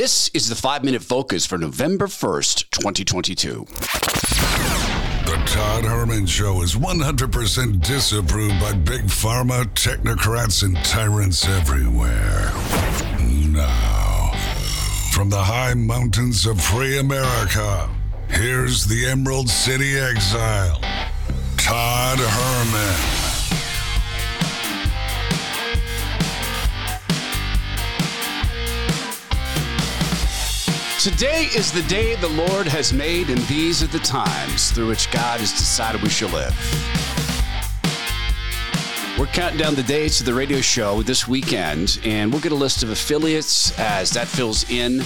This is the five minute focus for November 1st, 2022. The Todd Herman Show is 100% disapproved by big pharma, technocrats, and tyrants everywhere. Now, from the high mountains of free America, here's the Emerald City exile, Todd Herman. Today is the day the Lord has made, and these are the times through which God has decided we shall live. We're counting down the days to the radio show this weekend, and we'll get a list of affiliates as that fills in.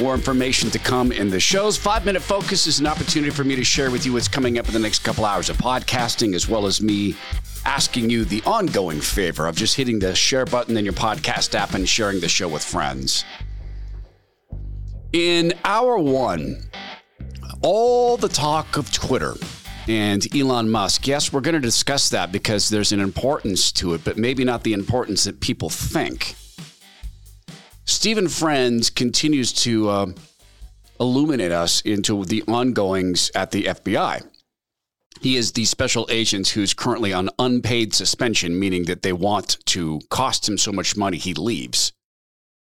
More information to come in the shows. Five Minute Focus is an opportunity for me to share with you what's coming up in the next couple hours of podcasting, as well as me asking you the ongoing favor of just hitting the share button in your podcast app and sharing the show with friends. In hour one, all the talk of Twitter and Elon Musk. Yes, we're going to discuss that because there's an importance to it, but maybe not the importance that people think. Stephen Friends continues to uh, illuminate us into the ongoings at the FBI. He is the special agent who's currently on unpaid suspension, meaning that they want to cost him so much money he leaves.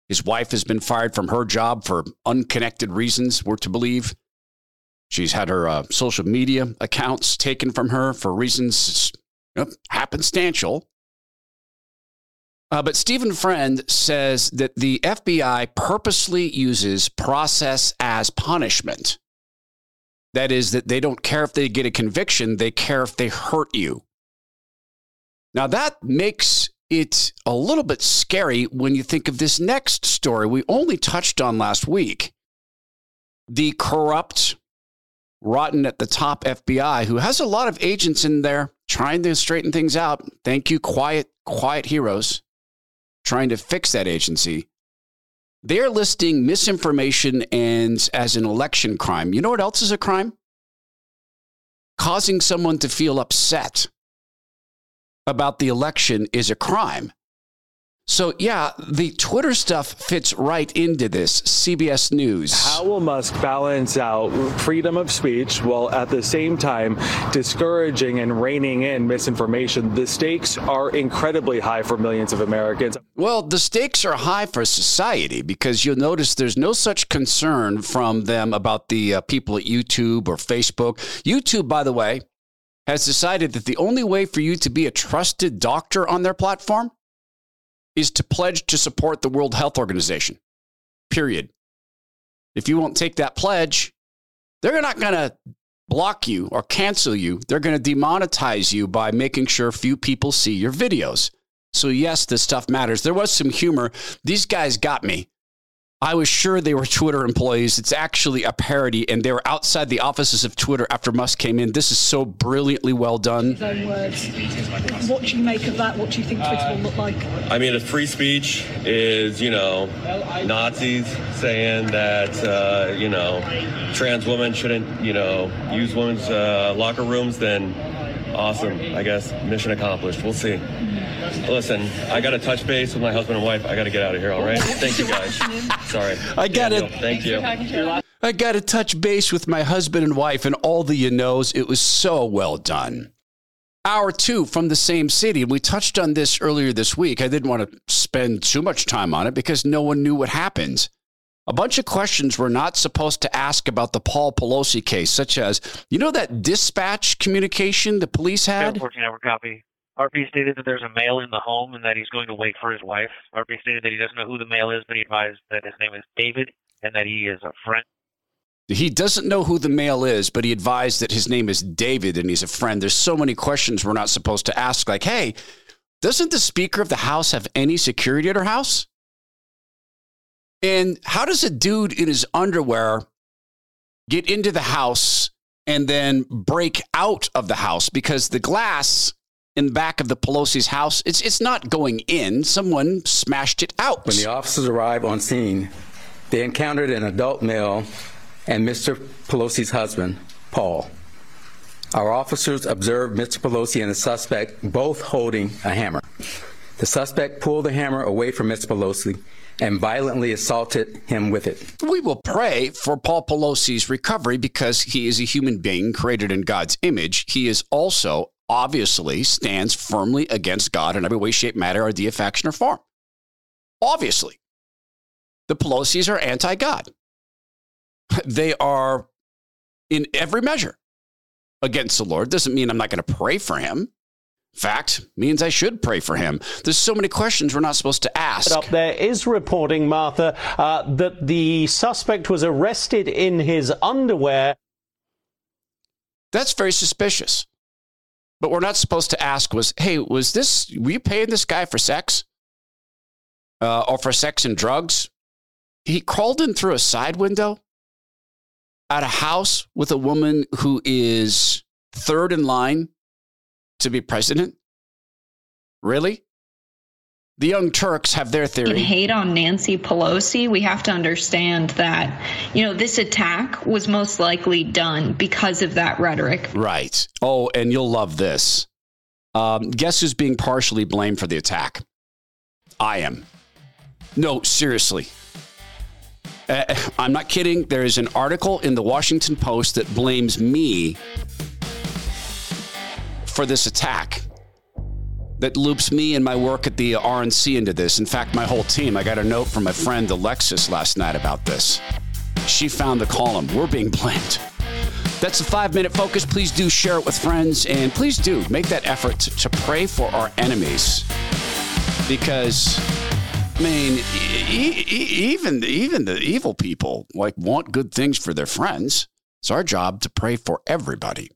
His wife has been fired from her job for unconnected reasons, we're to believe. She's had her uh, social media accounts taken from her for reasons you know, happenstantial. Uh, but Stephen Friend says that the FBI purposely uses process as punishment. That is, that they don't care if they get a conviction, they care if they hurt you. Now, that makes it's a little bit scary when you think of this next story we only touched on last week. The corrupt, rotten at the top FBI, who has a lot of agents in there trying to straighten things out. Thank you, quiet, quiet heroes, trying to fix that agency. They're listing misinformation and as an election crime. You know what else is a crime? Causing someone to feel upset about the election is a crime. So, yeah, the Twitter stuff fits right into this. CBS News. How will Musk balance out freedom of speech while at the same time discouraging and reining in misinformation? The stakes are incredibly high for millions of Americans. Well, the stakes are high for society because you'll notice there's no such concern from them about the uh, people at YouTube or Facebook. YouTube, by the way, has decided that the only way for you to be a trusted doctor on their platform is to pledge to support the World Health Organization. Period. If you won't take that pledge, they're not going to block you or cancel you. They're going to demonetize you by making sure few people see your videos. So, yes, this stuff matters. There was some humor. These guys got me. I was sure they were Twitter employees. It's actually a parody, and they were outside the offices of Twitter after Musk came in. This is so brilliantly well done. Own words. What do you make of that? What do you think Twitter will look like? I mean, if free speech is, you know, Nazis saying that, uh, you know, trans women shouldn't, you know, use women's uh, locker rooms, then awesome. I guess mission accomplished. We'll see. Listen, I got to touch base with my husband and wife. I got to get out of here. All right. Thank you guys. Sorry. I got Daniel, it. Thank you. I got to touch base with my husband and wife, and all the you knows. It was so well done. Hour two from the same city. We touched on this earlier this week. I didn't want to spend too much time on it because no one knew what happened. A bunch of questions we're not supposed to ask about the Paul Pelosi case, such as, you know, that dispatch communication the police had? 14 hour copy. RP stated that there's a male in the home and that he's going to wait for his wife. RP stated that he doesn't know who the male is, but he advised that his name is David and that he is a friend. He doesn't know who the male is, but he advised that his name is David and he's a friend. There's so many questions we're not supposed to ask, like, hey, doesn't the Speaker of the House have any security at her house? And how does a dude in his underwear get into the house and then break out of the house? Because the glass in the back of the Pelosi's house, it's, it's not going in. Someone smashed it out. When the officers arrived on scene, they encountered an adult male and Mr. Pelosi's husband, Paul. Our officers observed Mr. Pelosi and the suspect both holding a hammer. The suspect pulled the hammer away from Mr. Pelosi and violently assaulted him with it. We will pray for Paul Pelosi's recovery because he is a human being created in God's image. He is also obviously stands firmly against God in every way, shape, matter, idea, faction, or form. Obviously. The Pelosi's are anti God. They are in every measure against the Lord. Doesn't mean I'm not going to pray for him. Fact means I should pray for him. There's so many questions we're not supposed to ask. Up there is reporting, Martha, uh, that the suspect was arrested in his underwear. That's very suspicious. But we're not supposed to ask was, hey, was this, were you paying this guy for sex? Uh, or for sex and drugs? He crawled in through a side window at a house with a woman who is third in line to be president? Really? The Young Turks have their theory. Hate on Nancy Pelosi. We have to understand that, you know, this attack was most likely done because of that rhetoric. Right. Oh, and you'll love this. Um, guess who's being partially blamed for the attack? I am. No, seriously. Uh, I'm not kidding. There is an article in the Washington Post that blames me for this attack that loops me and my work at the RNC into this. In fact, my whole team. I got a note from my friend Alexis last night about this. She found the column. We're being blamed. That's a five minute focus. Please do share it with friends and please do make that effort to, to pray for our enemies because I mean, e- e- even even the evil people like want good things for their friends. It's our job to pray for everybody.